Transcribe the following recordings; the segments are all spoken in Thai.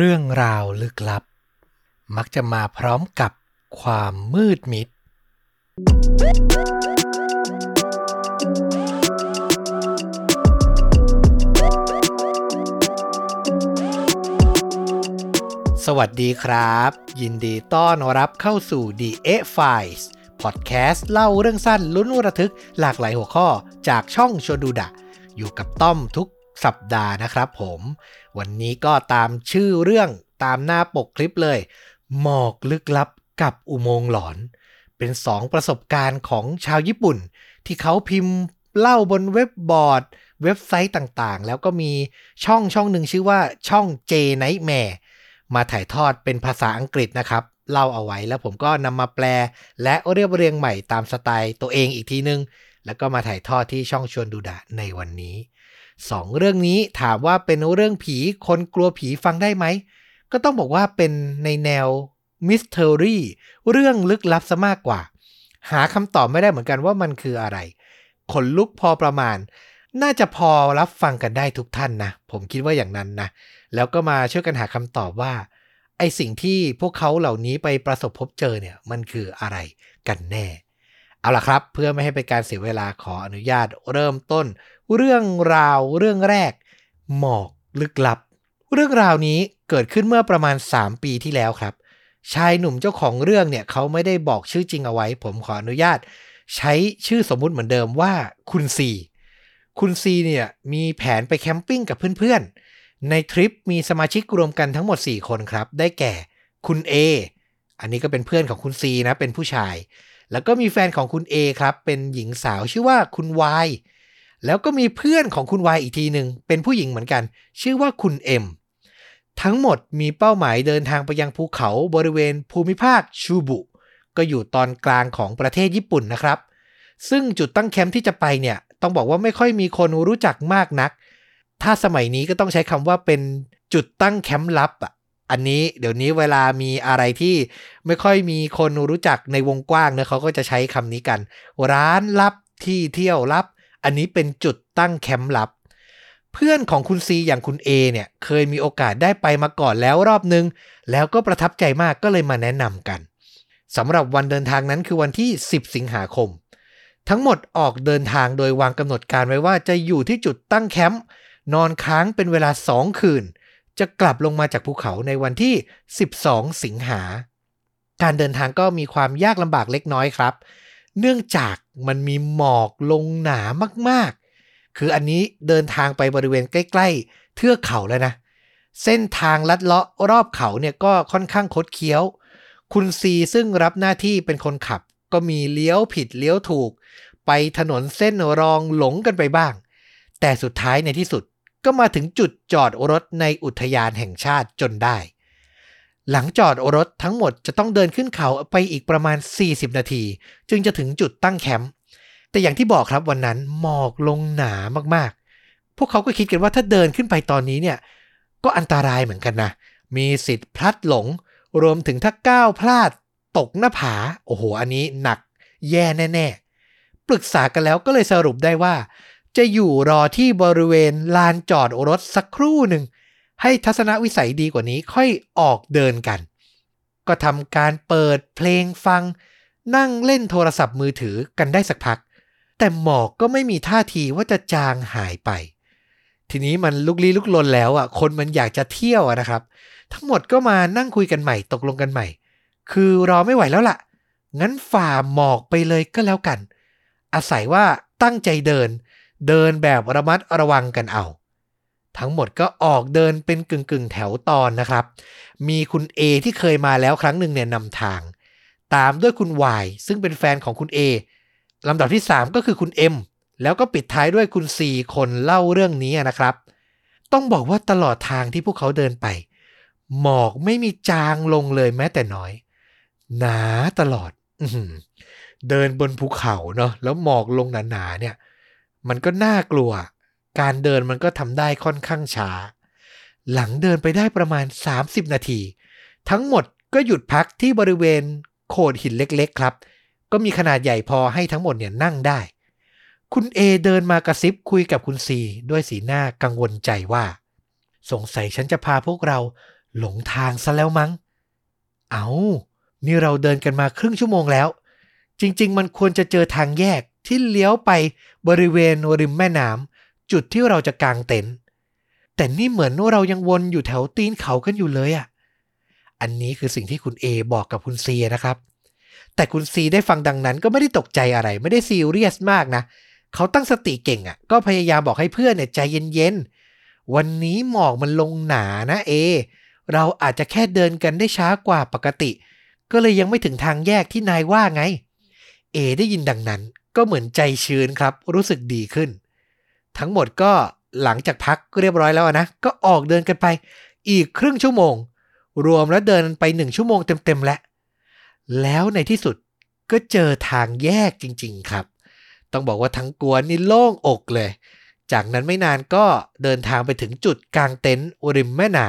เรื่องราวลึกลับ มักจะมาพร้อมกับความมืดมิด สวัสดีครับ ยินดีต้อนรับเข้าสู่ The A Files พอดแคสต์เล่าเรื่องสั้นลุ้นระทึกหลากหลายหัวข้อจากช่องโชดูดะ อยู่กับต้อมทุก สัปดาห์นะครับผม วันนี้ก็ตามชื่อเรื่องตามหน้าปกคลิปเลย หมอกลึกลับกับอุโมงค์หลอน เป็นสองประสบการณ์ของชาวญี่ปุ่น ที่เขาพิมพ์เล่าบนเว็บบอร์ด เว็บไซต์ต่างๆ แล้วก็มีช่องช่องหนึ่งชื่อว่าช่อง J Nightmare มาถ่ายทอดเป็นภาษาอังกฤษนะครับ เล่าเอาไว้แล้วผมก็นำมาแปล และเรียบเรียงใหม่ตามสไตล์ตัวเองอีกทีนึง แล้วก็มาถ่ายทอดที่ช่องชวนดูดะในวันนี้ สองเรื่องนี้ถามว่าเป็นเรื่องผีคนกลัวผีฟังได้ไหม ก็ต้องบอกว่าเป็นในแนว mystery เรื่องลึกลับซะมากกว่า หาคำตอบไม่ได้เหมือนกันว่ามันคืออะไร ขนลุกพอประมาณ น่าจะพอรับฟังกันได้ทุกท่านนะ ผมคิดว่าอย่างนั้นนะ แล้วก็มาช่วยกันหาคำตอบว่า ไอสิ่งที่พวกเขาเหล่านี้ไปประสบพบเจอเนี่ย มันคืออะไรกันแน่ เอาล่ะครับ เพื่อไม่ให้เป็นการเสียเวลาขออนุญาตเริ่มต้น เรื่องราวเรื่องแรก หมอกลึกลับ เรื่องราวนี้เกิดขึ้นเมื่อประมาณ 3 ปีที่แล้วครับ ชายหนุ่มเจ้าของเรื่องเนี่ยเขาไม่ได้บอกชื่อจริงเอาไว้ ผมขออนุญาต ใช้ชื่อสมมุติเหมือนเดิมว่าคุณซีคุณซีเนี่ยมีแผนไปแคมปิ้งกับเพื่อนๆ ในทริปมีสมาชิกรวมกันทั้งหมด 4 คนครับ ได้แก่คุณ A อันนี้ก็เป็นเพื่อนของคุณซีนะ เป็นผู้ชาย แล้วก็มีแฟนของคุณ A ครับ เป็นหญิงสาวชื่อว่าคุณ Y แล้วก็มีเพื่อนของคุณ Y อีกทีหนึ่งเป็นผู้หญิงเหมือนกัน ชื่อว่าคุณ M ทั้งหมดมีเป้าหมายเดินทางไปยังภูเขาบริเวณภูมิภาคชูบุ ก็อยู่ตอนกลางของประเทศญี่ปุ่นนะครับ ซึ่งจุดตั้งแคมป์ที่จะไปเนี่ย ต้องบอกว่าไม่ค่อยมีคนรู้จักมากนัก ถ้าสมัยนี้ก็ต้องใช้คำว่าเป็นจุดตั้งแคมป์ลับอะอันนี้เดี๋ยวนี้เวลามีอะไรที่ไม่ค่อยมีคนรู้จักในวงกว้างเนะเขาก็จะใช้คำนี้กัน ร้านลับที่เที่ยวลับ อันนี้เป็นจุดตั้งแคมป์ลับ เพื่อนของคุณซีอย่างคุณ A เนี่ยเคยมีโอกาสได้ไปมาก่อนแล้วรอบนึง แล้วก็ประทับใจมากก็เลยมาแนะนำกันสำหรับวันเดินทางนั้นคือวันที่ 10 สิงหาคม ทั้งหมดออกเดินทางโดยวางกำหนดการไว้ว่าจะอยู่ที่จุดตั้งแคมป์นอนค้างเป็นเวลา 2 คืน จะกลับลงมาจากภูเขาในวันที่ 12 สิงหา การเดินทางก็มีความยากลำบากเล็กน้อยครับ เนื่องจาก มันมีหมอกลงหนามากๆ คืออันนี้เดินทางไปบริเวณใกล้ๆ เทือกเขาแล้วนะ เส้นทางลัดเลาะรอบเขาเนี่ยก็ค่อนข้างคดเคี้ยว คุณซีซึ่งรับหน้าที่เป็นคนขับ ก็มีเลี้ยวผิดเลี้ยวถูก ไปถนนเส้นรองหลงกันไปบ้าง แต่สุดท้ายในที่สุดก็มาถึงจุดจอดรถในอุทยานแห่งชาติจนได้ หลังจอดรถทั้งหมดจะต้องเดินขึ้นเขาไปอีกประมาณ 40 นาที จึงจะถึงจุดตั้งแคมป์แต่อย่างที่บอกครับวันนั้นหมอกลงหนามากๆ พวกเขาก็คิดกันว่าถ้าเดินขึ้นไปตอนนี้เนี่ยก็อันตรายเหมือนกันนะ มีสิทธิ์พลัดหลง รวมถึงถ้าก้าวพลาดตกหน้าผา โอ้โห อันนี้หนักแย่แน่ๆ ปรึกษากันแล้วก็เลยสรุปได้ว่า จะอยู่รอที่บริเวณลานจอดรถสักครู่หนึ่ง ให้ทัศนวิสัยดีกว่านี้ค่อยออกเดินกัน ก็ทำการเปิดเพลงฟัง นั่งเล่นโทรศัพท์มือถือกันได้สักพัก แต่หมอกก็ไม่มีท่าทีว่าจะจางหายไป ทีนี้มันลุกลี้ลุกลนแล้วอะคนมันอยากจะเที่ยวนะครับ ทั้งหมดก็มานั่งคุยกันใหม่ตกลงกันใหม่ คือรอไม่ไหวแล้วล่ะ งั้นฝ่าหมอกไปเลยก็แล้วกัน อาศัยว่าตั้งใจเดิน เดินแบบระมัดระวังกันเอา ทั้งหมดก็ออกเดินเป็นกึ่งกึ่งแถวตอนนะครับ มีคุณ A ที่เคยมาแล้วครั้งหนึ่งเนี่ยนำทาง ตามด้วยคุณ Y ซึ่งเป็นแฟนของคุณ A ลำดับที่ 3 ก็คือคุณ M แล้วก็ปิดท้ายด้วยคุณ C คนเล่าเรื่องนี้นะครับ ต้องบอกว่าตลอดทางที่พวกเขาเดินไป หมอกไม่มีจางลงเลยแม้แต่น้อย หนาตลอดอื้อหือเดินบนภูเขาเนาะแล้วหมอกลงหนาๆเนี่ย มันก็น่ากลัว การเดินมันก็ทำได้ค่อนข้างช้า หลังเดินไปได้ประมาณ 30 นาที ทั้งหมดก็หยุดพักที่บริเวณโขดหินเล็กๆ ครับ ก็มีขนาดใหญ่พอให้ทั้งหมดเนี่ยนั่งได้ คุณเอเดินมากระซิบคุยกับคุณซีด้วยสีหน้ากังวลใจว่า สงสัยฉันจะพาพวกเราหลงทางซะแล้วมั้ง เอานี่เราเดินกันมาครึ่งชั่วโมงแล้ว จริง ๆ มันควรจะเจอทางแยกที่เลี้ยวไปบริเวณริมแม่น้ำ จุดที่เราจะกางเต็นท์แต่นี่เหมือนว่าเรายังวนอยู่แถวตีนเขากันอยู่เลยอะ่ะ อันนี้คือสิ่งที่คุณเอบอกกับคุณซีนะครับ แต่คุณซีได้ฟังดังนั้นก็ไม่ได้ตกใจอะไร ไม่ได้ซีเรียสมากนะ เขาตั้งสติเก่งอะ่ะ ก็พยายามบอกให้เพื่อนเนี่ยใจเย็นๆ วันนี้หมอกมันลงหนานะเอ เราอาจจะแค่เดินกันได้ช้ากว่าปกติ ก็เลยยังไม่ถึงทางแยกที่นายว่าไง เอได้ยินดังนั้นก็เหมือนใจชื้นครับ รู้สึกดีขึ้น ทั้งหมดก็หลังจากพักเรียบร้อยแล้วนะ ก็ออกเดินกันไปอีกครึ่งชั่วโมง รวมแล้วเดินไปหนึ่งชั่วโมงเต็มๆแล้ว แล้วในที่สุดก็เจอทางแยกจริง ๆ ครับ ต้องบอกว่าทั้งกวนนี่โล่งอกเลย จากนั้นไม่นานก็เดินทางไปถึงจุดกลางเต็นท์ริมแม่น้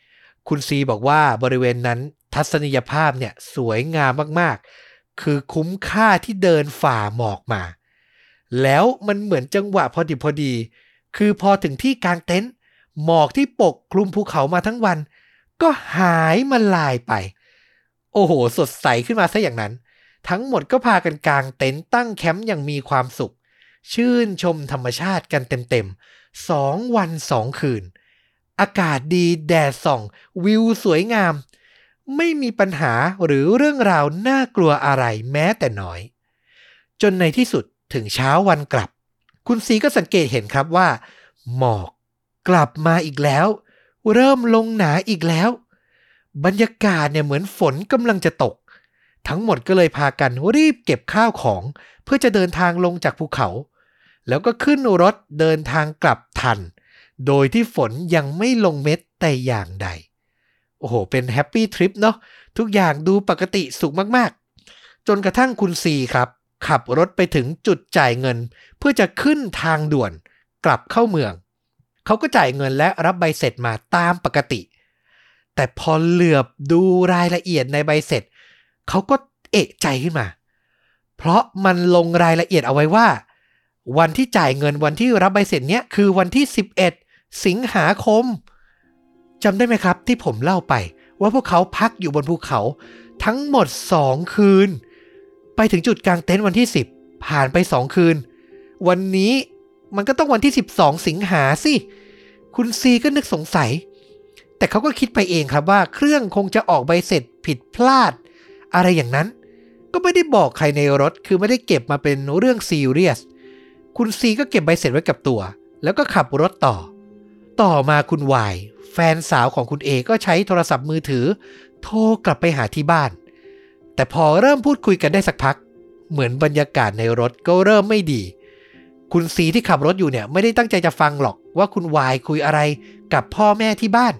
ำคุณซีบอกว่าบริเวณนั้นทัศนียภาพเนี่ยสวยงามมากๆ คือคุ้มค่าที่เดินฝ่าหมอกมา แล้วมันเหมือนจังหวะพอดีพอดี คือพอถึงที่กลางเต็นท์หมอกที่ปกคลุมภูเขามาทั้งวัน ก็หายมาลายไป โอ้โห สดใสขึ้นมาซะอย่างนั้น ทั้งหมดก็พากันกลางเต็นท์ตั้งแคมป์อย่างมีความสุข ชื่นชมธรรมชาติกันเต็มๆสองวันสองคืน อากาศดีแดดส่อง วิวสวยงาม ไม่มีปัญหาหรือเรื่องราวน่ากลัวอะไรแม้แต่น้อย จนในที่สุด ถึงเช้าวันกลับ คุณซีก็สังเกตเห็นครับว่า หมอกกลับมาอีกแล้ว เริ่มลงหนาอีกแล้ว บรรยากาศเนี่ยเหมือนฝนกำลังจะตก ทั้งหมดก็เลยพากันรีบเก็บข้าวของ เพื่อจะเดินทางลงจากภูเขา แล้วก็ขึ้นรถเดินทางกลับทัน โดยที่ฝนยังไม่ลงเม็ดแต่อย่างใด โอ้โห เป็นแฮปปี้ทริปเนาะทุกอย่างดูปกติสุขมากๆ จนกระทั่งคุณซีครับ ขับรถไปถึงจุดจ่ายเงิน เพื่อจะขึ้นทางด่วนกลับเข้าเมือง เขาก็จ่ายเงินและรับใบเสร็จมาตามปกติ แต่พอเหลือบดูรายละเอียดในใบเสร็จ เขาก็เอะใจขึ้นมา เพราะมันลงรายละเอียดเอาไว้ว่า วันที่จ่ายเงินวันที่รับใบเสร็จเนี้ยคือวันที่ 11 สิงหาคมจำได้ไหมครับที่ผมเล่าไปว่าพวกเขาพักอยู่บนภูเขาทั้งหมด2คืน ไปถึงจุดกลางเต็นท์วันที่ 10 ผ่านไป 2 คืน วันนี้มันก็ต้องวันที่ 12 สิงหาสิ คุณซีก็นึกสงสัย แต่เขาก็คิดไปเองครับว่าเครื่องคงจะออกใบเสร็จผิดพลาด อะไรอย่างนั้น ก็ไม่ได้บอกใครในรถคือไม่ได้เก็บมาเป็นเรื่องซีเรียส คุณซีก็เก็บใบเสร็จไว้กับตัว แล้วก็ขับรถต่อ ต่อมาคุณวายแฟนสาวของคุณเอก็ใช้โทรศัพท์มือถือ โทรกลับไปหาที่บ้าน แต่พอเริ่มพูดคุยกันได้สักพัก เหมือนบรรยากาศในรถก็เริ่มไม่ดี คุณซีที่ขับรถอยู่เนี่ยไม่ได้ตั้งใจจะฟังหรอกว่าคุณวายคุยอะไรกับพ่อแม่ที่บ้าน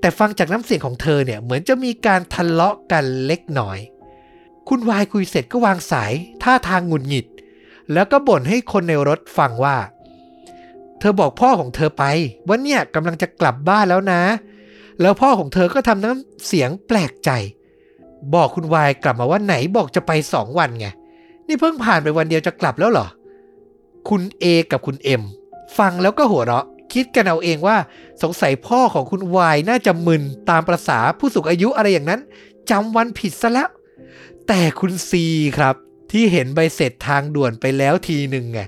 แต่ฟังจากน้ำเสียงของเธอเนี่ยเหมือนจะมีการทะเลาะกันเล็กน้อย คุณวายคุยเสร็จก็วางสายท่าทางหงุดหงิด แล้วก็บ่นให้คนในรถฟังว่า เธอบอกพ่อของเธอไปว่าเนี่ยกำลังจะกลับบ้านแล้วนะ แล้วพ่อของเธอก็ทำน้ำเสียงแปลกใจ บอกคุณวายกลับมาว่าไหนบอกจะไปสองวันไง นี่เพิ่งผ่านไปวันเดียวจะกลับแล้วเหรอ คุณเอกับคุณเอ็มฟังแล้วก็หัวเราะ คิดกันเอาเองว่า สงสัยพ่อของคุณวายน่าจะมึนตามประษาผู้สูงอายุอะไรอย่างนั้นจำวันผิดซะแล้ว แต่คุณซีครับ ที่เห็นใบเสร็จทางด่วนไปแล้วทีหนึ่งไง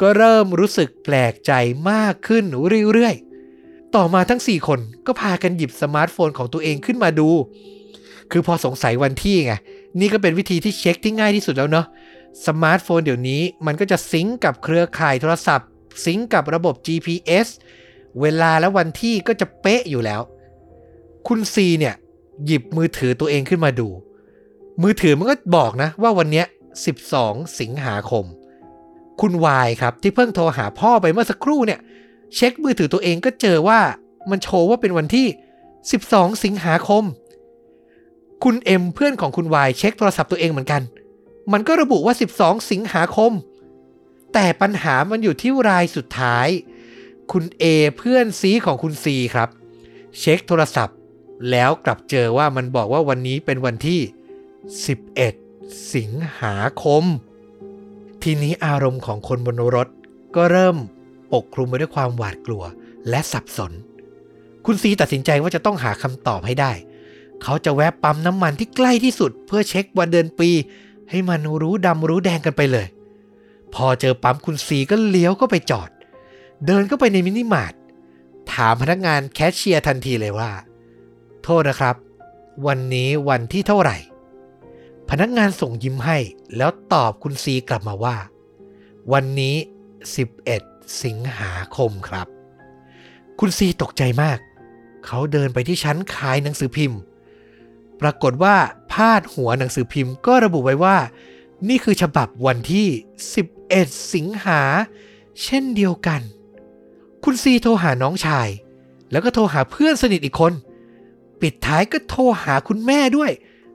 ก็เริ่มรู้สึกแปลกใจมากขึ้นเรื่อยๆ ต่อมาทั้ง 4 คนก็พากันหยิบสมาร์ทโฟนของตัวเองขึ้นมาดู คือพอสงสัยวันที่ไง นี่ก็เป็นวิธีที่เช็คที่ง่ายที่สุดแล้วเนาะ สมาร์ทโฟนเดี๋ยวนี้มันก็จะ sync กับเครือข่ายโทรศัพท์ sync กับระบบ GPS เวลาและวันที่ก็จะเป๊ะอยู่แล้ว คุณซีเนี่ย หยิบมือถือตัวเองขึ้นมาดู มือถือมันก็บอกนะว่าวันเนี้ย 12 สิงหาคม คุณวายครับที่เพิ่งโทรหาพ่อไปเมื่อสักครู่เนี่ย เช็คมือถือตัวเองก็เจอว่ามันโชว์ว่าเป็นวันที่ 12 สิงหาคม คุณเอ็มเพื่อนของคุณวายเช็คโทรศัพท์ตัวเองเหมือนกัน มันก็ระบุว่า 12 สิงหาคม แต่ปัญหามันอยู่ที่รายสุดท้าย คุณเอเพื่อนซีของคุณซีครับ เช็คโทรศัพท์ แล้วกลับเจอว่ามันบอกว่าวันนี้เป็นวันที่ 11 สิงหาคม ทีนี้อารมณ์ของคนบนรถก็เริ่มปกคลุมไปด้วยความหวาดกลัวและสับสน คุณซีตัดสินใจว่าจะต้องหาคำตอบให้ได้ เขาจะแวะปั๊มน้ำมันที่ใกล้ที่สุดเพื่อเช็ควันเดือนปี ให้มันรู้ดำรู้แดงกันไปเลย พอเจอปั๊มคุณซีก็เลี้ยวก็ไปจอด เดินก็ไปในมินิมาร์ทถามพนักงานแคชเชียร์ทันทีเลยว่า โทษนะครับ วันนี้วันที่เท่าไหร่ พนักงานส่งยิ้มให้ แล้วตอบคุณซีกลับมาว่า วันนี้ 11 สิงหาคมครับ คุณซีตกใจมาก เขาเดินไปที่ชั้นขายหนังสือพิมพ์ ปรากฏว่าพาดหัวหนังสือพิมพ์ก็ระบุไว้ว่า นี่คือฉบับวันที่ 11 สิงหา เช่นเดียวกัน คุณซีโทรหาน้องชาย แล้วก็โทรหาเพื่อนสนิทอีกคน ปิดท้ายก็โทรหาคุณแม่ด้วย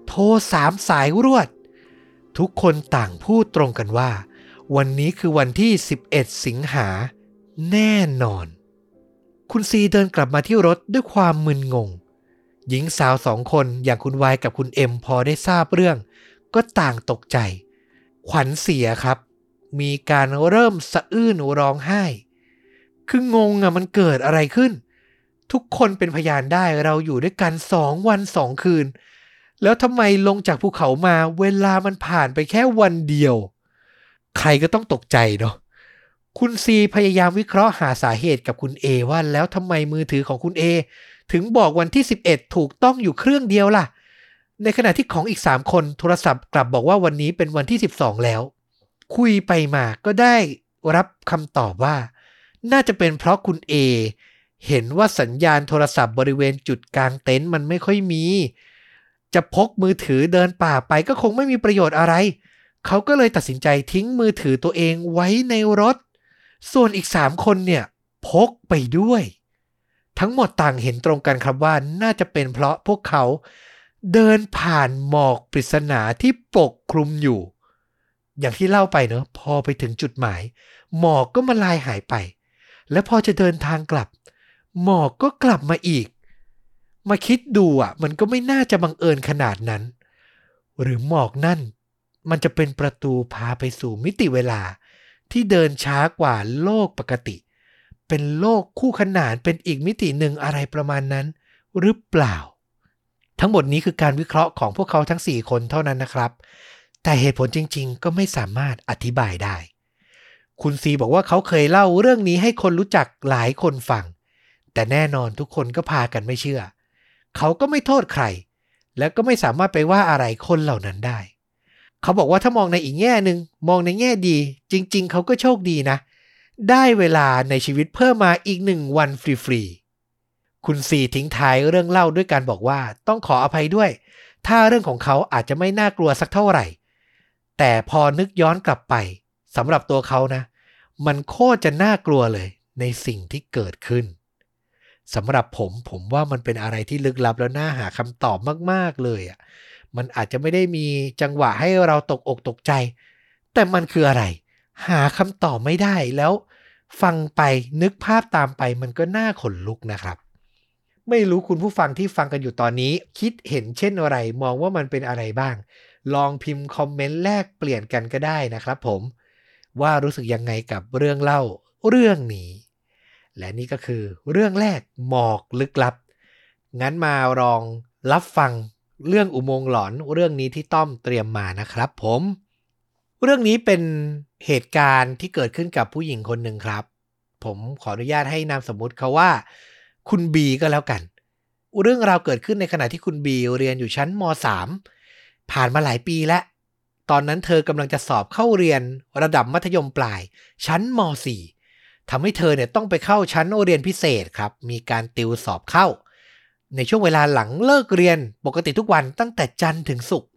โทรสามสายรวด ทุกคนต่างพูดตรงกันว่า วันนี้คือวันที่ 11 สิงหา แน่นอน คุณซีเดินกลับมาที่รถด้วยความมึนงง หญิงสาวสองคนอย่างคุณวายกับคุณเอ็มพอได้ทราบเรื่อง ก็ต่างตกใจ ขวัญเสียครับ มีการเริ่มสะอื้นร้องไห้ คืองงอะมันเกิดอะไรขึ้น ทุกคนเป็นพยานได้เราอยู่ด้วยกันสองวันสองคืน แล้วทำไมลงจากภูเขามาเวลามันผ่านไปแค่วันเดียว ใครก็ต้องตกใจเนาะคุณซีพยายามวิเคราะห์หาสาเหตุกับคุณเอว่าแล้วทำไมมือถือของคุณเอ ถึงบอกวันที่ 11 ถูกต้องอยู่เครื่องเดียวล่ะ ในขณะที่ของอีก 3 คนโทรศัพท์กลับบอกว่าวันนี้เป็นวันที่ 12 แล้ว คุยไปมาก็ได้รับคำตอบว่า น่าจะเป็นเพราะคุณเอเห็นว่าสัญญาณโทรศัพท์บริเวณจุดกลางเต็นท์มันไม่ค่อยมี จะพกมือถือเดินป่าไปก็คงไม่มีประโยชน์อะไร เขาก็เลยตัดสินใจทิ้งมือถือตัวเองไว้ในรถ ส่วนอีกสามคนเนี่ย พกไปด้วย ทั้งหมดต่างเห็นตรงกันครับว่าน่าจะเป็นเพราะพวกเขาเดินผ่านหมอกปริศนาที่ปกคลุมอยู่ อย่างที่เล่าไปเนอะพอไปถึงจุดหมาย หมอกก็มาลายหายไป และพอจะเดินทางกลับ หมอกก็กลับมาอีก มาคิดดูอะ มันก็ไม่น่าจะบังเอิญขนาดนั้น หรือหมอกนั่น มันจะเป็นประตูพาไปสู่มิติเวลาที่เดินช้ากว่าโลกปกติเป็นโลกคู่ขนานเป็นอีกมิติหนึ่งอะไรประมาณนั้น หรือเปล่า ทั้งหมดนี้คือการวิเคราะห์ของพวกเขาทั้ง 4 คนเท่านั้นนะครับ แต่เหตุผลจริง ๆ ก็ไม่สามารถอธิบายได้ คุณซีบอกว่าเขาเคยเล่าเรื่องนี้ให้คนรู้จักหลายคนฟัง แต่แน่นอนทุกคนก็พากันไม่เชื่อ เขาก็ไม่โทษใคร แล้วก็ไม่สามารถไปว่าอะไรคนเหล่านั้นได้ เขาบอกว่าถ้ามองในอีกแง่หนึ่งมองในแง่ดี จริง ๆ เขาก็โชคดีนะ ได้เวลาในชีวิตเพิ่มมาอีกหนึ่งวันฟรีๆ คุณซีทิ้งท้ายเรื่องเล่าด้วยการบอกว่าต้องขออภัยด้วย ถ้าเรื่องของเขาอาจจะไม่น่ากลัวสักเท่าไหร่ แต่พอนึกย้อนกลับไปสำหรับตัวเขานะ มันโคตรจะน่ากลัวเลยในสิ่งที่เกิดขึ้นสำหรับผมผมว่ามันเป็นอะไรที่ลึกลับแล้วน่าหาคำตอบมากๆเลยอะมันอาจจะไม่ได้มีจังหวะให้เราตกอกตกใจ แต่มันคืออะไร หาคำตอบไม่ได้แล้ว ฟังไปนึกภาพตามไปมันก็น่าขนลุกนะครับ ไม่รู้คุณผู้ฟังที่ฟังกันอยู่ตอนนี้ คิดเห็นเช่นอะไรมองว่ามันเป็นอะไรบ้าง ลองพิมพ์คอมเมนต์แลกเปลี่ยนกันก็ได้นะครับผมว่ารู้สึกยังไงกับเรื่องเล่าเรื่องนี้ และนี่ก็คือเรื่องแรกหมอกลึกลับ งั้นมาลองรับฟังเรื่องอุโมงค์หลอนเรื่องนี้ที่ต้อมเตรียมมานะครับผม เรื่องนี้เป็นเหตุการณ์ที่เกิดขึ้นกับผู้หญิงคนหนึ่งครับ ผมขออนุญาตให้นามสมมุติเขาว่า คุณบีก็แล้วกัน เรื่องราวเกิดขึ้นในขณะที่คุณบีเรียนอยู่ชั้นม .3 ผ่านมาหลายปีแล้ว ตอนนั้นเธอกำลังจะสอบเข้าเรียนระดับมัธยมปลาย ชั้นม .4 ทำให้เธอเนี่ยต้องไปเข้าชั้นเรียนพิเศษครับ มีการติวสอบเข้า ในช่วงเวลาหลังเลิกเรียนปกติทุกวันตั้งแต่จันทร์ถึงศุกร์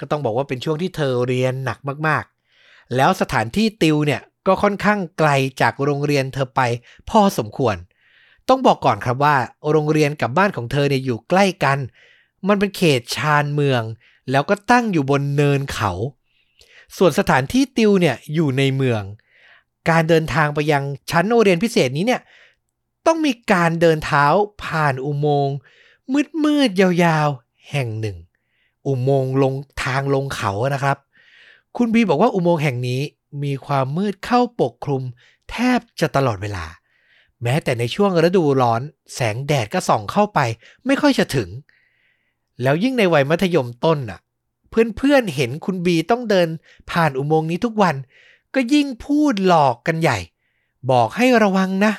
ก็ต้องบอกว่าเป็นช่วงที่เธอเรียนหนักมากๆ แล้วสถานที่ติวเนี่ยก็ค่อนข้างไกลจากโรงเรียนเธอไปพอสมควร ต้องบอกก่อนครับว่า โรงเรียนกับบ้านของเธอเนี่ยอยู่ใกล้กัน มันเป็นเขตชานเมือง แล้วก็ตั้งอยู่บนเนินเขา ส่วนสถานที่ติวเนี่ยอยู่ในเมือง การเดินทางไปยังชั้นโรงเรียนพิเศษนี้เนี่ยต้องมีการเดินเท้าผ่านอุโมงค์มืดๆยาวๆ แห่งหนึ่ง อุโมงค์ลงทางลงเขานะครับ คุณบีบอกว่าอุโมงค์แห่งนี้มีความมืดเข้าปกคลุม แทบจะตลอดเวลา แม้แต่ในช่วงฤดูร้อน แสงแดดก็ส่องเข้าไป ไม่ค่อยจะถึง แล้วยิ่งในวัยมัธยมต้นน่ะ เพื่อนๆเห็นคุณบีต้องเดิน ผ่านอุโมงค์นี้ทุกวัน ก็ยิ่งพูดหลอกกันใหญ่ บอกให้ระวังนะ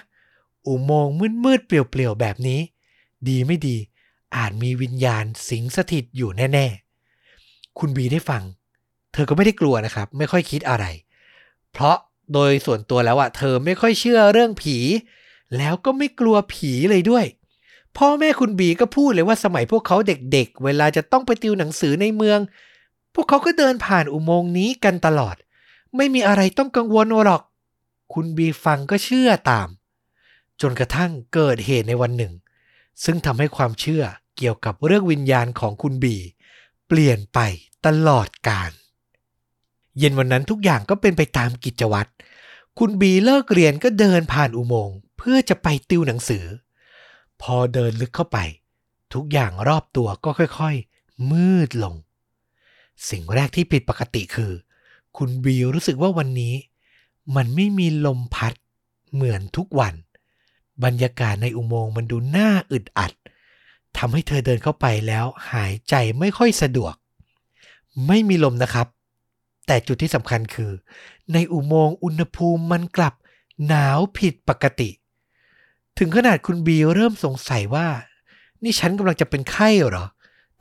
อุโมงค์มืดๆเปลี่ยวๆแบบนี้ ดีไม่ดี อาจมีวิญญาณสิงสถิตอยู่แน่ ๆ คุณบีได้ฟัง เธอก็ไม่ได้กลัวนะครับ ไม่ค่อยคิดอะไร เพราะโดยส่วนตัวแล้วอะเธอไม่ค่อยเชื่อเรื่องผี แล้วก็ไม่กลัวผีเลยด้วย พ่อแม่คุณบีก็พูดเลยว่าสมัยพวกเขาเด็กๆเวลาจะต้องไปติวหนังสือในเมือง พวกเขาก็เดินผ่านอุโมงค์นี้กันตลอด ไม่มีอะไรต้องกังวลหรอก คุณบีฟังก็เชื่อตาม จนกระทั่งเกิดเหตุในวันหนึ่ง ซึ่งทำให้ความเชื่อ เกี่ยวกับเรื่องวิญญาณของคุณบี เปลี่ยนไปตลอดกาลเย็นวันนั้นทุกอย่างก็เป็นไปตามกิจวัตร คุณบีเลิกเรียนก็เดินผ่านอุโมงค์เพื่อจะไปติวหนังสือ พอเดินลึกเข้าไป ทุกอย่างรอบตัวก็ค่อยๆ มืดลง สิ่งแรกที่ผิดปกติคือ คุณบีรู้สึกว่าวันนี้ มันไม่มีลมพัดเหมือนทุกวัน บรรยากาศในอุโมงค์มันดูน่าอึดอัด ทำให้เธอเดินเข้าไปแล้วหายใจไม่ค่อยสะดวก ไม่มีลมนะครับ แต่จุดที่สำคัญคือ ในอุโมงค์อุณหภูมิมันกลับหนาวผิดปกติ ถึงขนาดคุณบีเริ่มสงสัยว่า นี่ฉันกำลังจะเป็นไข้เหรอ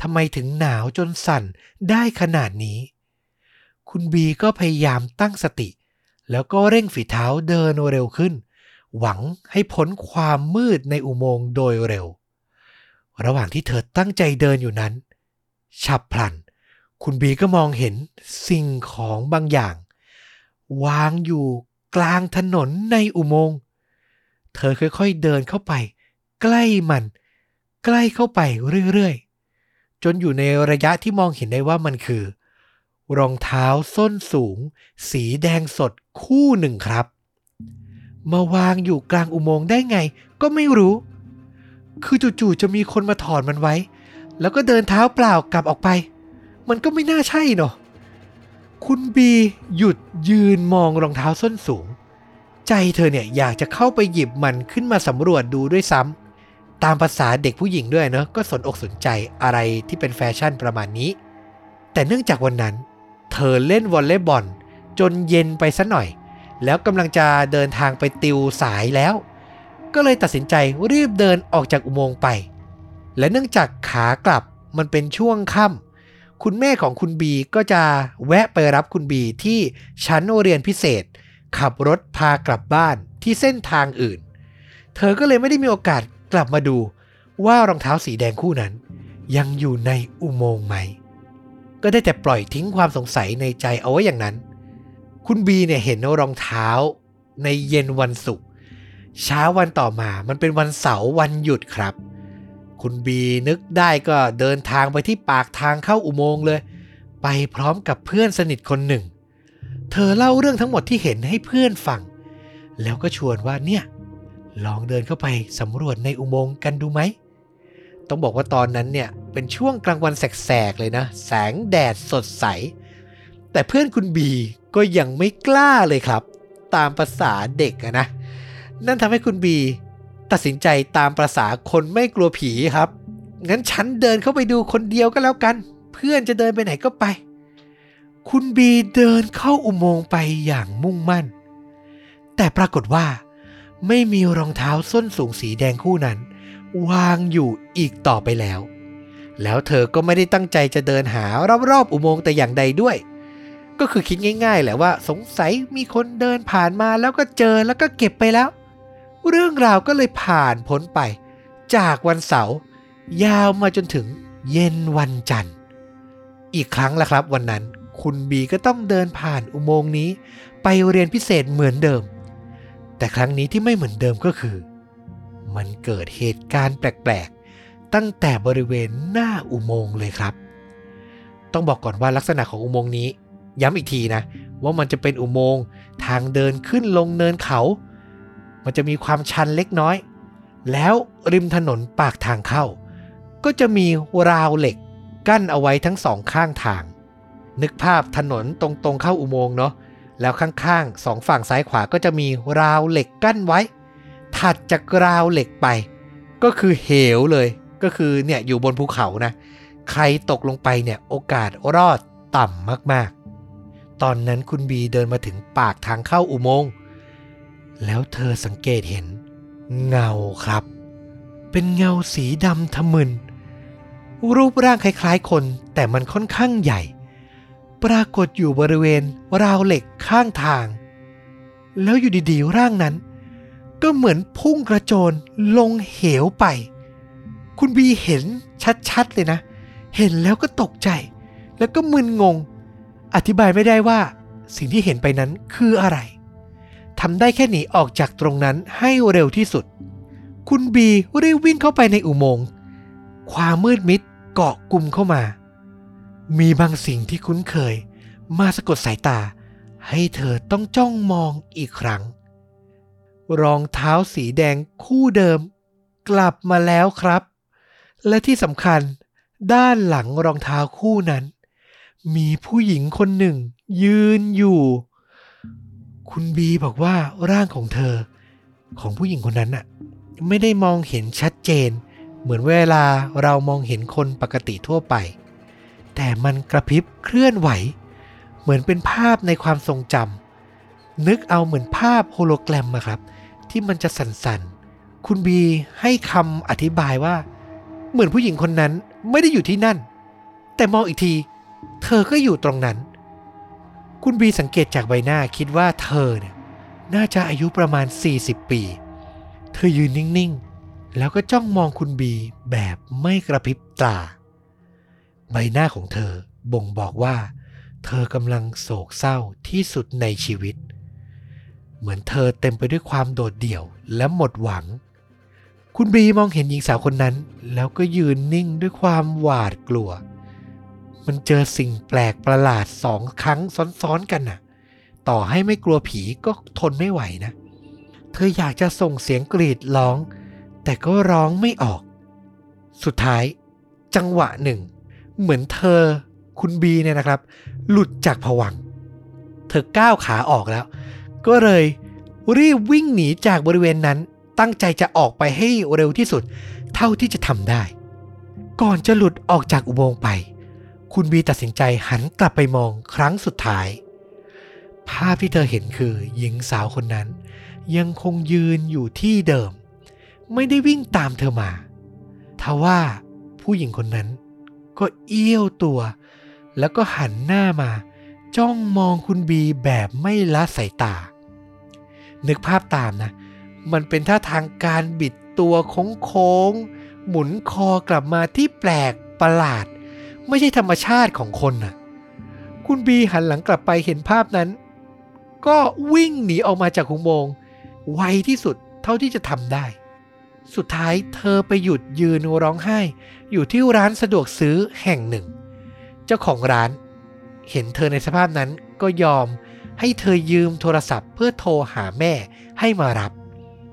ทำไมถึงหนาวจนสั่นได้ขนาดนี้ คุณบีก็พยายามตั้งสติ แล้วก็เร่งฝีเท้าเดินเร็วขึ้น หวังให้พ้นความมืดในอุโมงค์โดยเร็ว ระหว่างที่เธอตั้งใจเดินอยู่นั้น ฉับพลัน คุณบีก็มองเห็นสิ่งของบางอย่าง วางอยู่กลางถนนในอุโมงค์ เธอค่อยๆเดินเข้าไป ใกล้มัน ใกล้เข้าไปเรื่อยๆ จนอยู่ในระยะที่มองเห็นได้ว่ามันคือ รองเท้าส้นสูง สีแดงสดคู่หนึ่งครับ มาวางอยู่กลางอุโมงค์ได้ไงก็ไม่รู้ คือจู่ๆจะมีคนมาถอดมันไว้ แล้วก็เดินเท้าเปล่ากลับออกไป มันก็ไม่น่าใช่เนาะคุณบีหยุดยืนมองรองเท้าส้นสูง ใจเธอเนี่ยอยากจะเข้าไปหยิบมันขึ้นมาสำรวจดูด้วยซ้ำตามภาษาเด็กผู้หญิงด้วยเนาะก็สนอกสนใจอะไรที่เป็นแฟชั่นประมาณนี้ แต่เนื่องจากวันนั้น เธอเล่นวอลเลย์บอลจนเย็นไปซะหน่อย แล้วกำลังจะเดินทางไปติวสายแล้ว ก็เลยตัดสินใจรีบเดินออกจากอุโมงค์ไป และเนื่องจากขากลับมันเป็นช่วงค่ำคุณแม่ของคุณบีก็จะแวะไปรับคุณบีที่ชั้นเรียนพิเศษ ขับรถพากลับบ้านที่เส้นทางอื่น เธอก็เลยไม่ได้มีโอกาสกลับมาดูว่ารองเท้าสีแดงคู่นั้น ยังอยู่ในอุโมงค์ไหม ก็ได้แต่ปล่อยทิ้งความสงสัยในใจเอาไว้อย่างนั้น คุณบีเนี่ยเห็นรองเท้าในเย็นวันศุกร์ เช้าวันต่อมามันเป็นวันเสาร์วันหยุดครับ คุณบีนึกได้ก็เดินทางไปที่ปากทางเข้าอุโมงค์เลย ไปพร้อมกับเพื่อนสนิทคนหนึ่ง เธอเล่าเรื่องทั้งหมดที่เห็นให้เพื่อนฟัง แล้วก็ชวนว่าเนี่ย ลองเดินเข้าไปสำรวจในอุโมงค์กันดูไหม ต้องบอกว่าตอนนั้นเนี่ยเป็นช่วงกลางวันแสกๆเลยนะ แสงแดดสดใส แต่เพื่อนคุณบีก็ยังไม่กล้าเลยครับ ตามภาษาเด็กนะ นั่นทำให้คุณบี ตัดสินใจตามประษาคนไม่กลัวผีครับ งั้นฉันเดินเข้าไปดูคนเดียวก็แล้วกัน เพื่อนจะเดินไปไหนก็ไป คุณบีเดินเข้าอุโมงค์ไปอย่างมุ่งมั่น แต่ปรากฏว่า ไม่มีรองเท้าส้นสูงสีแดงคู่นั้น วางอยู่อีกต่อไปแล้ว แล้วเธอก็ไม่ได้ตั้งใจจะเดินหารอบๆอุโมงค์แต่อย่างใดด้วยก็คือคิดง่าย ๆ แหละว่าสงสัยมีคนเดินผ่านมาแล้วก็เจอแล้วก็เก็บไปแล้ว เรื่องราวก็เลยผ่านพ้นไป จากวันเสาร์ยาวมาจนถึงเย็นวันจันทร์ อีกครั้งละครับวันนั้นคุณบีก็ต้องเดินผ่านอุโมงค์นี้ ไปเรียนพิเศษเหมือนเดิม แต่ครั้งนี้ที่ไม่เหมือนเดิมก็คือ มันเกิดเหตุการณ์แปลกๆ ตั้งแต่บริเวณหน้าอุโมงค์เลยครับ ต้องบอกก่อนว่าลักษณะของอุโมงค์นี้ ย้ำอีกทีนะ ว่ามันจะเป็นอุโมงค์ทางเดินขึ้นลงเนินเขา มันจะมีความชันเล็กน้อย แล้วริมถนนปากทางเข้า ก็จะมีราวเหล็กกั้นเอาไว้ทั้งสองข้างทาง นึกภาพถนนตรงๆเข้าอุโมงค์เนาะแล้วข้างๆสองฝั่งซ้ายขวาก็จะมีราวเหล็กกั้นไว้ ถัดจากราวเหล็กไป ก็คือเหวเลยก็คือเนี่ยอยู่บนภูเขานะ ใครตกลงไปเนี่ยโอกาสรอดต่ำมากๆ ตอนนั้นคุณบีเดินมาถึงปากทางเข้าอุโมงค์ แล้วเธอสังเกตเห็น เงาครับ เป็นเงาสีดำทะมึน รูปร่างคล้ายๆคน แต่มันค่อนข้างใหญ่ ปรากฏอยู่บริเวณราวเหล็กข้างทาง แล้วอยู่ดีๆ ร่างนั้น ก็เหมือนพุ่งกระโจนลงเหวไป คุณบีเห็นชัดๆเลยนะ เห็นแล้วก็ตกใจ แล้วก็มึนงง อธิบายไม่ได้ว่าสิ่งที่เห็นไปนั้นคืออะไร ทำได้แค่หนีออกจากตรงนั้นให้เร็วที่สุด คุณบีรีบวิ่งเข้าไปในอุโมงค์ ความมืดมิดเกาะกลุ่มเข้ามา มีบางสิ่งที่คุ้นเคย มาสะกดสายตา ให้เธอต้องจ้องมองอีกครั้ง รองเท้าสีแดงคู่เดิม กลับมาแล้วครับ และที่สำคัญ ด้านหลังรองเท้าคู่นั้น มีผู้หญิงคนหนึ่ง ยืนอยู่ คุณบีบอกว่าร่างของเธอ ของผู้หญิงคนนั้นน่ะไม่ได้มองเห็นชัดเจน เหมือนเวลาเรามองเห็นคนปกติทั่วไป แต่มันกระพริบเคลื่อนไหว เหมือนเป็นภาพในความทรงจำนึกเอาเหมือนภาพโฮโลแกรมอะครับ ที่มันจะสั่นๆ คุณบีให้คำอธิบายว่า เหมือนผู้หญิงคนนั้นไม่ได้อยู่ที่นั่น แต่มองอีกที เธอก็อยู่ตรงนั้น คุณบีสังเกตจากใบหน้าคิดว่าเธอเนี่ยน่าจะอายุประมาณ 40 ปี เธอยืนนิ่ง ๆ แล้วก็จ้องมองคุณบีแบบไม่กระพริบตา ใบหน้าของเธอบ่งบอกว่า เธอกำลังโศกเศร้าที่สุดในชีวิต เหมือนเธอเต็มไปด้วยความโดดเดี่ยวและหมดหวัง คุณบีมองเห็นหญิงสาวคนนั้น แล้วก็ยืนนิ่งด้วยความหวาดกลัว มันเจอสิ่งแปลกประหลาดสองครั้งซ้อนๆกันน่ะ ต่อให้ไม่กลัวผีก็ทนไม่ไหวนะ เธออยากจะส่งเสียงกรีดร้อง แต่ก็ร้องไม่ออก สุดท้าย จังหวะหนึ่ง เหมือนเธอคุณบีเนี่ยนะครับ หลุดจากผวัง เธอก้าวขาออกแล้ว ก็เลยรีบวิ่งหนีจากบริเวณนั้น ตั้งใจจะออกไปให้เร็วที่สุด เท่าที่จะทำได้ ก่อนจะหลุดออกจากอุโมงค์ไป คุณบีตัดสินใจหันกลับไปมองครั้งสุดท้าย ภาพที่เธอเห็นคือหญิงสาวคนนั้น ยังคงยืนอยู่ที่เดิม ไม่ได้วิ่งตามเธอมาทว่าผู้หญิงคนนั้น ก็เอี้ยวตัว แล้วก็หันหน้ามา จ้องมองคุณบีแบบไม่ละสายตา นึกภาพตามนะ มันเป็นท่าทางการบิดตัวโค้งๆหมุนคอกลับมาที่แปลกประหลาด ไม่ใช่ธรรมชาติของคนน่ะคุณบีหันหลังกลับไปเห็นภาพนั้น ก็วิ่งหนีออกมาจากอุโมงค์ไวที่สุดเท่าที่จะทำได้ สุดท้ายเธอไปหยุดยืนร้องไห้ อยู่ที่ร้านสะดวกซื้อแห่งหนึ่ง เจ้าของร้าน เห็นเธอในสภาพนั้นก็ยอมให้เธอยืมโทรศัพท์เพื่อโทรหาแม่ให้มารับ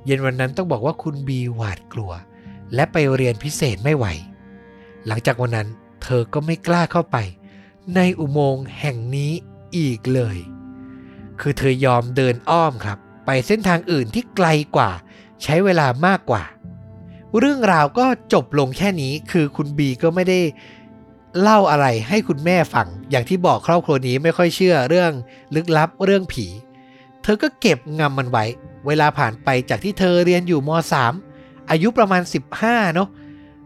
เย็นวันนั้นต้องบอกว่าคุณบีหวาดกลัว และไปเรียนพิเศษไม่ไหว หลังจากวันนั้น เธอก็ไม่กล้าเข้าไป ในอุโมงค์แห่งนี้อีกเลย คือเธอยอมเดินอ้อมครับ ไปเส้นทางอื่นที่ไกลกว่า ใช้เวลามากกว่า เรื่องราวก็จบลงแค่นี้คือคุณบีก็ไม่ได้เล่าอะไรให้คุณแม่ฟัง อย่างที่บอกครอบครัวนี้ไม่ค่อยเชื่อเรื่องลึกลับเรื่องผี เธอก็เก็บงำมันไว้ เวลาผ่านไปจากที่เธอเรียนอยู่ม .3 อายุประมาณ 15 เนาะ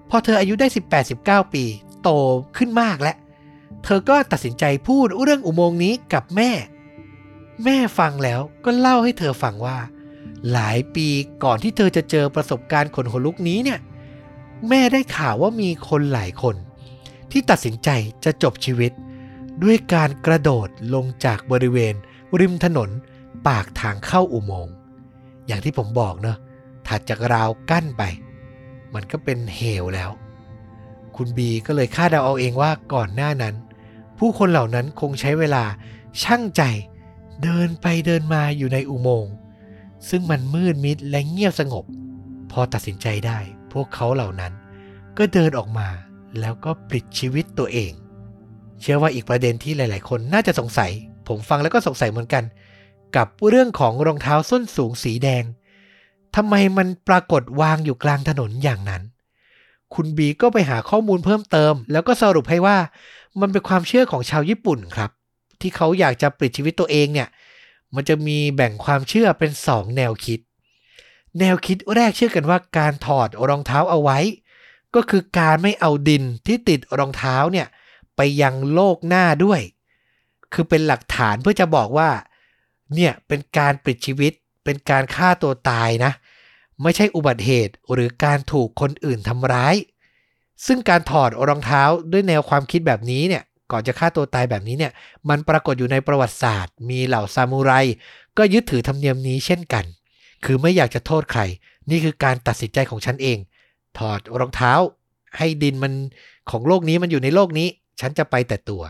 พอเธออายุได้ 18-19 ปี โตขึ้นมากแล้ว เธอก็ตัดสินใจพูดเรื่องอุโมงค์นี้กับแม่ แม่ฟังแล้วก็เล่าให้เธอฟังว่า หลายปีก่อนที่เธอจะเจอประสบการณ์ขนหัวลุกนี้เนี่ย แม่ได้ข่าวว่ามีคนหลายคน ที่ตัดสินใจจะจบชีวิต ด้วยการกระโดดลงจากบริเวณ ริมถนนปากทางเข้าอุโมงค์อย่างที่ผมบอกเนอะถัดจากราวกั้นไป มันก็เป็นเหวแล้ว คุณบีก็เลยคาดเดาเอาเองว่าก่อนหน้านั้น ผู้คนเหล่านั้นคงใช้เวลาช่างใจเดินไปเดินมาอยู่ในอุโมงค์ซึ่งมันมืดมิดและเงียบสงบ พอตัดสินใจได้ พวกเขาเหล่านั้น ก็เดินออกมาแล้วก็ปลิดชีวิตตัวเอง เชื่อว่าอีกประเด็นที่หลาย ๆ คนน่าจะสงสัย ผมฟังแล้วก็สงสัยเหมือนกัน กับเรื่องของรองเท้าส้นสูงสีแดงทำไมมันปรากฏวางอยู่กลางถนนอย่างนั้น คุณบีก็ไปหาข้อมูลเพิ่มเติม แล้วก็สรุปให้ว่า มันเป็นความเชื่อของชาวญี่ปุ่นครับ ที่เขาอยากจะปลิดชีวิตตัวเองเนี่ย มันจะมีแบ่งความเชื่อเป็น 2 แนวคิด แนวคิดแรกเชื่อกันว่าการถอดรองเท้าเอาไว้ ก็คือการไม่เอาดินที่ติดรองเท้าเนี่ยไปยังโลกหน้าด้วย คือเป็นหลักฐานเพื่อจะบอกว่า เนี่ยเป็นการปลิดชีวิต เป็นการฆ่าตัวตายนะ ไม่ใช่อุบัติเหตุหรือการถูกคนอื่นทำร้าย ซึ่งการถอดรองเท้าด้วยแนวความคิดแบบนี้เนี่ยก่อนจะฆ่าตัวตายแบบนี้เนี่ย มันปรากฏอยู่ในประวัติศาสตร์ มีเหล่าซามูไร ก็ยึดถือธรรมเนียมนี้เช่นกัน คือไม่อยากจะโทษใคร นี่คือการตัดสินใจของฉันเอง ถอดรองเท้า ให้ดินมันของโลกนี้มันอยู่ในโลกนี้ ฉันจะไปแต่ตัว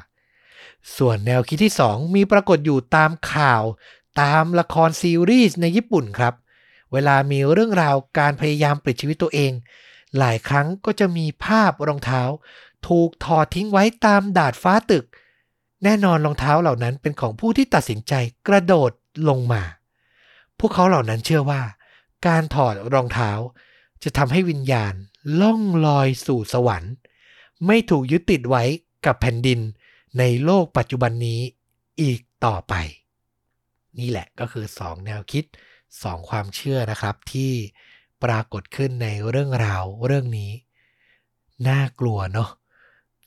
ส่วนแนวคิดที่ 2 มีปรากฏอยู่ตามข่าว ตามละครซีรีส์ในญี่ปุ่นครับ เวลามีเรื่องราวการพยายามปลิดชีวิตตัวเอง หลายครั้งก็จะมีภาพรองเท้า ถูกถอดทิ้งไว้ตามดาดฟ้าตึก แน่นอนรองเท้าเหล่านั้นเป็นของผู้ที่ตัดสินใจกระโดดลงมา พวกเขาเหล่านั้นเชื่อว่า การถอดรองเท้า จะทำให้วิญญาณล่องลอยสู่สวรรค์ ไม่ถูกยึดติดไว้กับแผ่นดินในโลกปัจจุบันนี้อีกต่อไป นี่แหละก็คือ 2 แนวคิด 2ความเชื่อนะครับที่ปรากฏขึ้นในเรื่องราวเรื่องนี้ น่ากลัวเนาะ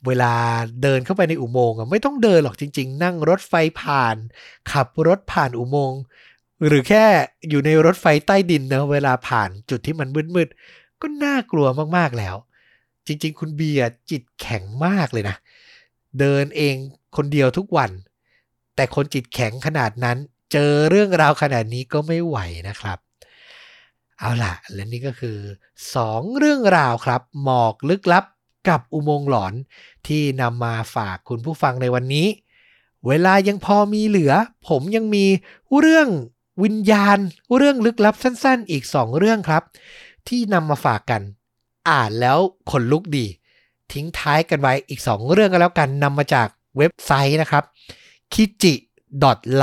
เวลาเดินเข้าไปในอุโมงค์ไม่ต้องเดินหรอกจริง ๆ นั่งรถไฟผ่าน ขับรถผ่านอุโมงค์หรือแค่อยู่ในรถไฟใต้ดินนะเวลาผ่านจุดที่มันมืดๆก็น่ากลัวมากๆแล้ว จริง ๆ คุณเบียร์จิตแข็งมากเลยนะ เดินเองคนเดียวทุกวัน แต่คนจิตแข็งขนาดนั้น เจอเรื่องราวขนาดนี้ก็ไม่ไหวนะครับ เอาล่ะ และนี่ก็คือ 2 เรื่องราวครับ หมอกลึกลับกับอุโมงค์หลอนที่นำมาฝากคุณผู้ฟังในวันนี้ เวลายังพอมีเหลือ ผมยังมีเรื่องวิญญาณ เรื่องลึกลับสั้นๆ อีก 2 เรื่องครับ ที่นำมาฝากกัน อ่านแล้วขนลุกดี ทิ้งท้ายกันไว้อีก 2 เรื่องก็แล้วกันนำมาจากเว็บไซต์นะครับ kiji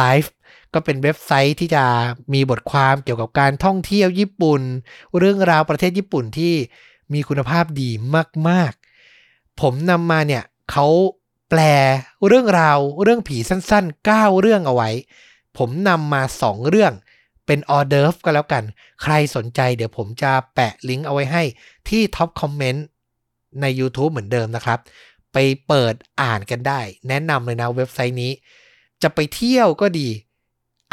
life ก็เป็นเว็บไซต์ที่จะมีบทความเกี่ยวกับการท่องเที่ยวญี่ปุ่น เรื่องราวประเทศญี่ปุ่นที่มีคุณภาพดีมากๆ ผมนำมาเนี่ยเขาแปลเรื่องราวเรื่องผีสั้นๆ 9 เรื่องเอาไว้ ผมนำมา 2 เรื่องเป็นออเดิร์ฟก็แล้วกัน ใครสนใจเดี๋ยวผมจะแปะลิงก์เอาไว้ให้ที่ท็อปคอมเมนต์ใน YouTube เหมือนเดิมนะครับ ไปเปิดอ่านกันได้ แนะนำเลยนะเว็บไซต์นี้ จะไปเที่ยวก็ดี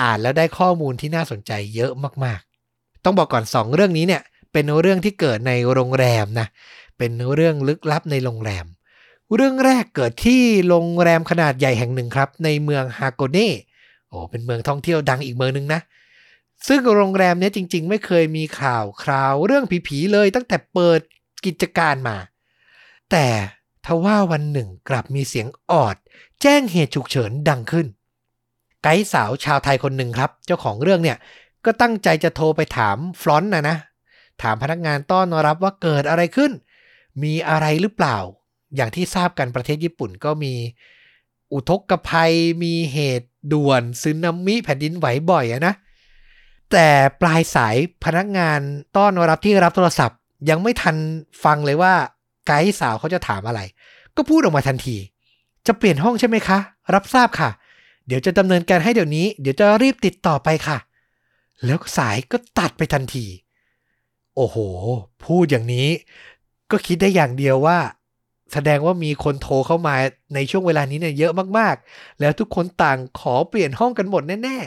อ่านแล้วได้ข้อมูลที่น่าสนใจเยอะมากๆ ต้องบอกก่อน 2 เรื่องนี้เนี่ยเป็นเรื่องที่เกิดในโรงแรมนะ เป็นเรื่องลึกลับในโรงแรม เรื่องแรกเกิดที่โรงแรมขนาดใหญ่แห่งหนึ่งครับ ในเมืองฮาโกเน่โอ้เป็นเมืองท่องเที่ยวดังอีกเมืองนึงนะ ซึ่งโรงแรมนี้จริง ๆ ไม่เคยมีข่าวคราวเรื่องผีๆเลยตั้งแต่เปิดกิจการมา แต่ทว่าวันหนึ่งกลับมีเสียงออด แจ้งเหตุฉุกเฉินดังขึ้น ไกด์สาวชาวไทยคนหนึ่งครับ เจ้าของเรื่องเนี่ยก็ตั้งใจจะโทรไปถามฟลอนต์นะนะ ถามพนักงานต้อนรับว่าเกิดอะไรขึ้น มีอะไรหรือเปล่า อย่างที่ทราบกันประเทศญี่ปุ่นก็มี อุทกภัยมีเหตุด่วนซึนามิแผ่นดินไหวบ่อยนะ แต่ปลายสายพนักงานต้อนรับที่รับโทรศัพท์ ยังไม่ทันฟังเลยว่าไกด์สาวเขาจะถามอะไร ก็พูดออกมาทันที จะเปลี่ยนห้องใช่ไหมคะ รับทราบค่ะ เดี๋ยวจะดำเนินการให้เดี๋ยวนี้ เดี๋ยวจะรีบติดต่อไปค่ะ แล้วสายก็ตัดไปทันที โอ้โห พูดอย่างนี้ ก็คิดได้อย่างเดียวว่า แสดงว่ามีคนโทรเข้ามาในช่วงเวลานี้เนี่ยเยอะมากๆ แล้วทุกคนต่างขอเปลี่ยนห้องกันหมดแน่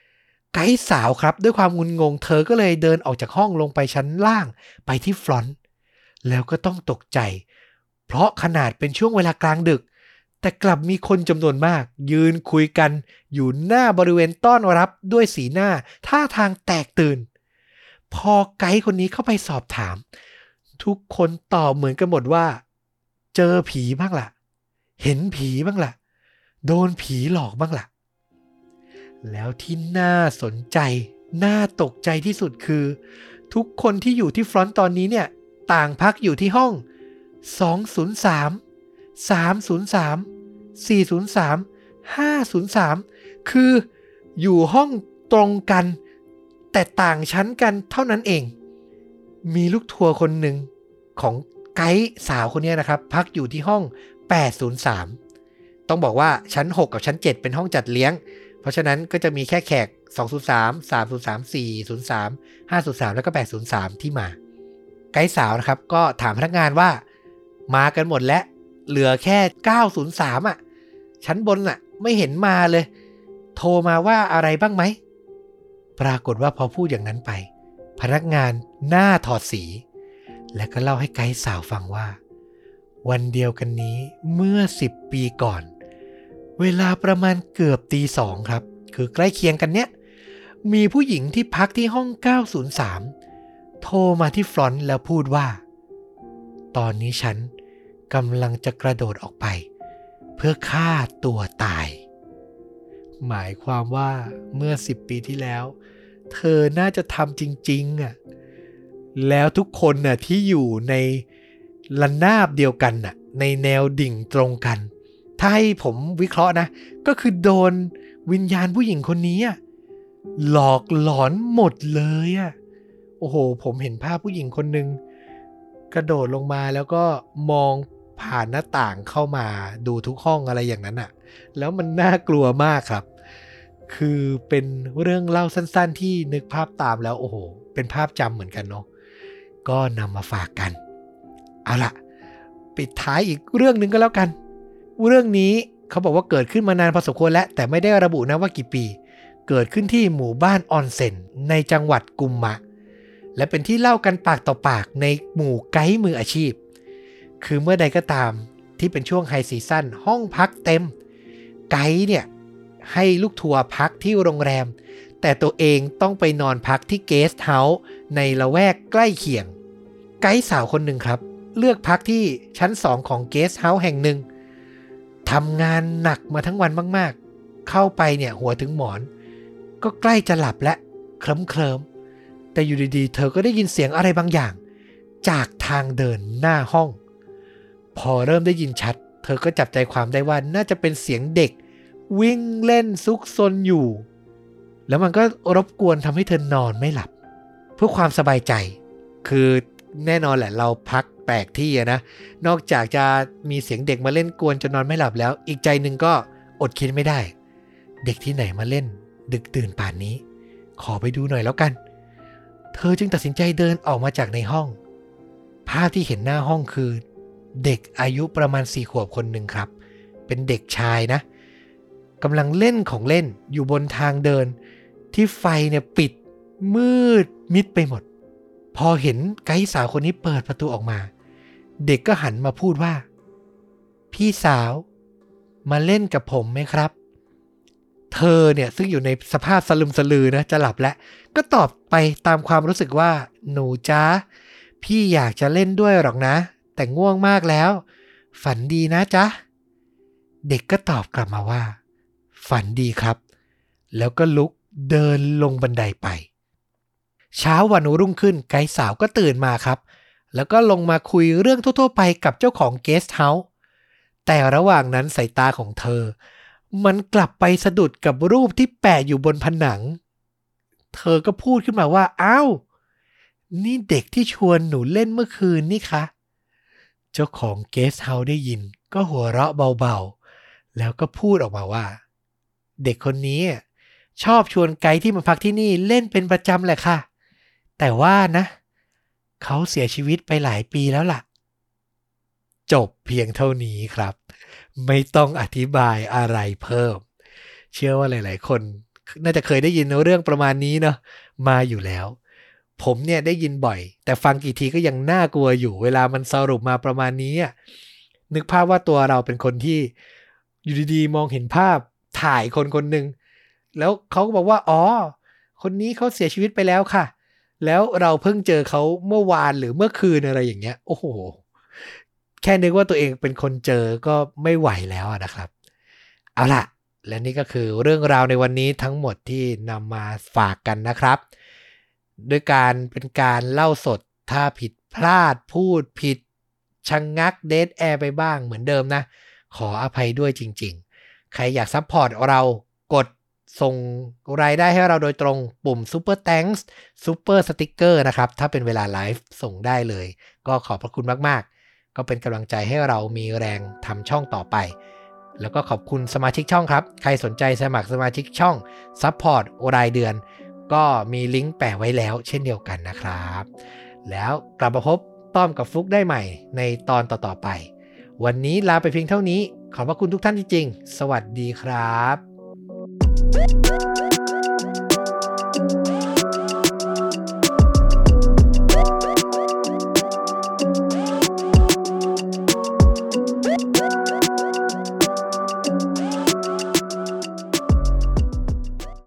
ๆ ไกด์สาวครับด้วยความงุนงงเธอก็เลยเดินออกจากห้องลงไปชั้นล่างไปที่ฟลอนต์แล้วก็ต้องตกใจ เพราะขนาดเป็นช่วงเวลากลางดึก แต่กลับมีคนจำนวนมาก ยืนคุยกันอยู่หน้าบริเวณต้อนรับด้วยสีหน้าท่าทางแตกตื่น พอไกด์คนนี้เข้าไปสอบถาม ทุกคนตอบเหมือนกันหมดว่า เจอผีบ้างละ่ะ เห็นผีบ้างละ่ะ โดนผีหลอกบ้างละ่ะ แล้วที่น่าสนใจ น่าตกใจที่สุดคือ ทุกคนที่อยู่ที่ฟรอนต์ตอนนี้เนี่ย ต่างพักอยู่ที่ห้อง 203 303 403 503 คืออยู่ห้องตรงกัน แต่ต่างชั้นกันเท่านั้นเอง มีลูกทัวร์คนหนึ่งของไกด์สาวคนนี้นะครับ พักอยู่ที่ห้อง 803 ต้องบอกว่าชั้น 6 กับชั้น 7 เป็นห้องจัดเลี้ยง เพราะฉะนั้นก็จะมีแค่แขก 203 303 403 503 แล้วก็ 803 ที่มา ไกด์สาวนะครับ ก็ถามพนักงานว่ามากันหมดแล้ว เหลือแค่ 903 อะ ชั้นบนอะ ไม่เห็นมาเลย โทรมาว่าอะไรบ้างไหม ปรากฏว่าพอพูดอย่างนั้นไป พนักงานหน้าถอดสี และก็เล่าให้ไกด์สาวฟังว่า วันเดียวกันนี้เมื่อ 10 ปีก่อน เวลาประมาณเกือบตีสองครับ คือใกล้เคียงกันเนี้ยมีผู้หญิงที่พักที่ห้อง 903 โทรมาที่ฟรอนต์แล้วพูดว่า ตอนนี้ฉัน กำลังจะกระโดดออกไป เพื่อฆ่าตัวตาย หมายความว่าเมื่อ10ปีที่แล้ว เธอน่าจะทำจริงๆอะแล้วทุกคนน่ะที่อยู่ในระนาบเดียวกันน่ะในแนวดิ่งตรงกัน ถ้าให้ผมวิเคราะห์นะ ก็คือโดนวิญญาณผู้หญิงคนนี้หลอกหลอนหมดเลยอะโอ้โห ผมเห็นภาพผู้หญิงคนหนึ่งกระโดดลงมาแล้วก็มอง ผ่านหน้าต่างเข้ามาดูทุกห้องอะไรอย่างนั้นอะแล้วมันน่ากลัวมากครับ คือเป็นเรื่องเล่าสั้น ๆ ที่นึกภาพตามแล้วโอ้โห เป็นภาพจำเหมือนกันเนาะก็นำมาฝากกัน เอาละปิดท้ายอีกเรื่องหนึ่งก็แล้วกัน เรื่องนี้เขาบอกว่าเกิดขึ้นมานานพอสมควรแล้ว แต่ไม่ได้ระบุนะว่ากี่ปี เกิดขึ้นที่หมู่บ้านออนเซ็นในจังหวัดกุมมะ และเป็นที่เล่ากันปากต่อปากในหมู่ไกด์มืออาชีพ คือเมื่อใดก็ตามที่เป็นช่วงไฮซีซั่นห้องพักเต็ม ไกด์เนี่ย ให้ลูกทัวร์พักที่โรงแรม แต่ตัวเองต้องไปนอนพักที่เกสต์เฮาส์ในละแวกใกล้เคียง ไกด์สาวคนหนึ่งครับ เลือกพักที่ชั้น2ของเกสต์เฮาส์แห่งหนึ่งทำงานหนักมาทั้งวันมากๆ เข้าไปเนี่ยหัวถึงหมอน ก็ใกล้จะหลับและเคลิ้มเคลิมแต่อยู่ดีๆ เธอก็ได้ยินเสียงอะไรบางอย่าง จากทางเดินหน้าห้อง พอเริ่มได้ยินชัด เธอก็จับใจความได้ว่าน่าจะเป็นเสียงเด็ก วิ่งเล่นซุกซนอยู่ แล้วมันก็รบกวนทำให้เธอนอนไม่หลับ เพื่อความสบายใจ คือแน่นอนแหละเราพักแปลกที่นะ นอกจากจะมีเสียงเด็กมาเล่นกวนจนนอนไม่หลับแล้ว อีกใจหนึ่งก็อดคิดไม่ได้ เด็กที่ไหนมาเล่น ดึกตื่นป่านนี้ ขอไปดูหน่อยแล้วกัน เธอจึงตัดสินใจเดินออกมาจากในห้อง ภาพที่เห็นหน้าห้องคือ เด็กอายุประมาณสี่ขวบคนหนึ่งครับ เป็นเด็กชายนะกำลังเล่นของเล่นอยู่บนทางเดิน ที่ไฟเนี่ยปิดมืดมิดไปหมด พอเห็นไกด์สาวคนนี้เปิดประตูออกมา เด็กก็หันมาพูดว่า พี่สาวมาเล่นกับผมไหมครับ เธอเนี่ยซึ่งอยู่ในสภาพสลึมสลือนะจะหลับแล้ว ก็ตอบไปตามความรู้สึกว่า หนูจ้าพี่อยากจะเล่นด้วยหรอกนะ แต่ง่วงมากแล้ว ฝันดีนะจ๊ะ เด็กก็ตอบกลับมาว่า ฝันดีครับ แล้วก็ลุกเดินลงบันไดไป เช้าวันรุ่งขึ้นไกด์สาวก็ตื่นมาครับ แล้วก็ลงมาคุยเรื่องทั่วๆไปกับเจ้าของเกสต์เฮาส์แต่ระหว่างนั้นสายตาของเธอ มันกลับไปสะดุดกับรูปที่แปะอยู่บนผนัง เธอก็พูดขึ้นมาว่า อ้าว นี่เด็กที่ชวนหนูเล่นเมื่อคืนนี่คะ เจ้าของเกสต์เฮาส์ได้ยิน ก็หัวเราะเบาๆ แล้วก็พูดออกมาว่า เด็กคนนี้ ชอบชวนไกด์ที่มาพักที่นี่เล่นเป็นประจำแหละค่ะ แต่ว่านะ เขาเสียชีวิตไปหลายปีแล้วล่ะ จบเพียงเท่านี้ครับ ไม่ต้องอธิบายอะไรเพิ่ม เชื่อว่าหลาย ๆ คนน่าจะเคยได้ยินเรื่องประมาณนี้เนาะมาอยู่แล้ว ผมเนี่ยได้ยินบ่อย แต่ฟังกี่ทีก็ยังน่ากลัวอยู่ เวลามันสรุปมาประมาณนี้นึกภาพว่าตัวเราเป็นคนที่อยู่ดีๆมองเห็นภาพถ่ายคนคนหนึ่งแล้วเขาก็บอกว่า อ๋อ คนนี้เขาเสียชีวิตไปแล้วค่ะ แล้วเราเพิ่งเจอเขาเมื่อวานหรือเมื่อคืนอะไรอย่างเงี้ย โอ้โห แค่นึกว่าตัวเองเป็นคนเจอก็ไม่ไหวแล้วนะครับ เอาล่ะ และนี่ก็คือเรื่องราวในวันนี้ทั้งหมดที่นำมาฝากกันนะครับ ด้วยการเป็นการเล่าสดถ้าผิดพลาดพูดผิดชะงัก dead air ไปบ้างเหมือนเดิมนะ ขออภัยด้วยจริง ๆ ใครอยาก support เรากดส่งรายได้ให้เราโดยตรงปุ่ม Super Thanks Super Sticker นะครับ ถ้าเป็นเวลาไลฟ์ส่งได้เลย ก็ขอบพระคุณมากๆ ก็เป็นกำลังใจให้เรามีแรงทำช่องต่อไป แล้วก็ขอบคุณสมาชิกช่องครับ ใครสนใจสมัครสมาชิกช่อง Support รายเดือน ก็มีลิงก์แปะไว้แล้วเช่นเดียวกันนะครับ แล้วกลับมาพบต้อมกับฟุกได้ใหม่ในตอนต่อๆไป วันนี้ลาไปเพียงเท่านี้ ขอบพระคุณทุกท่านจริงๆ สวัสดีครับ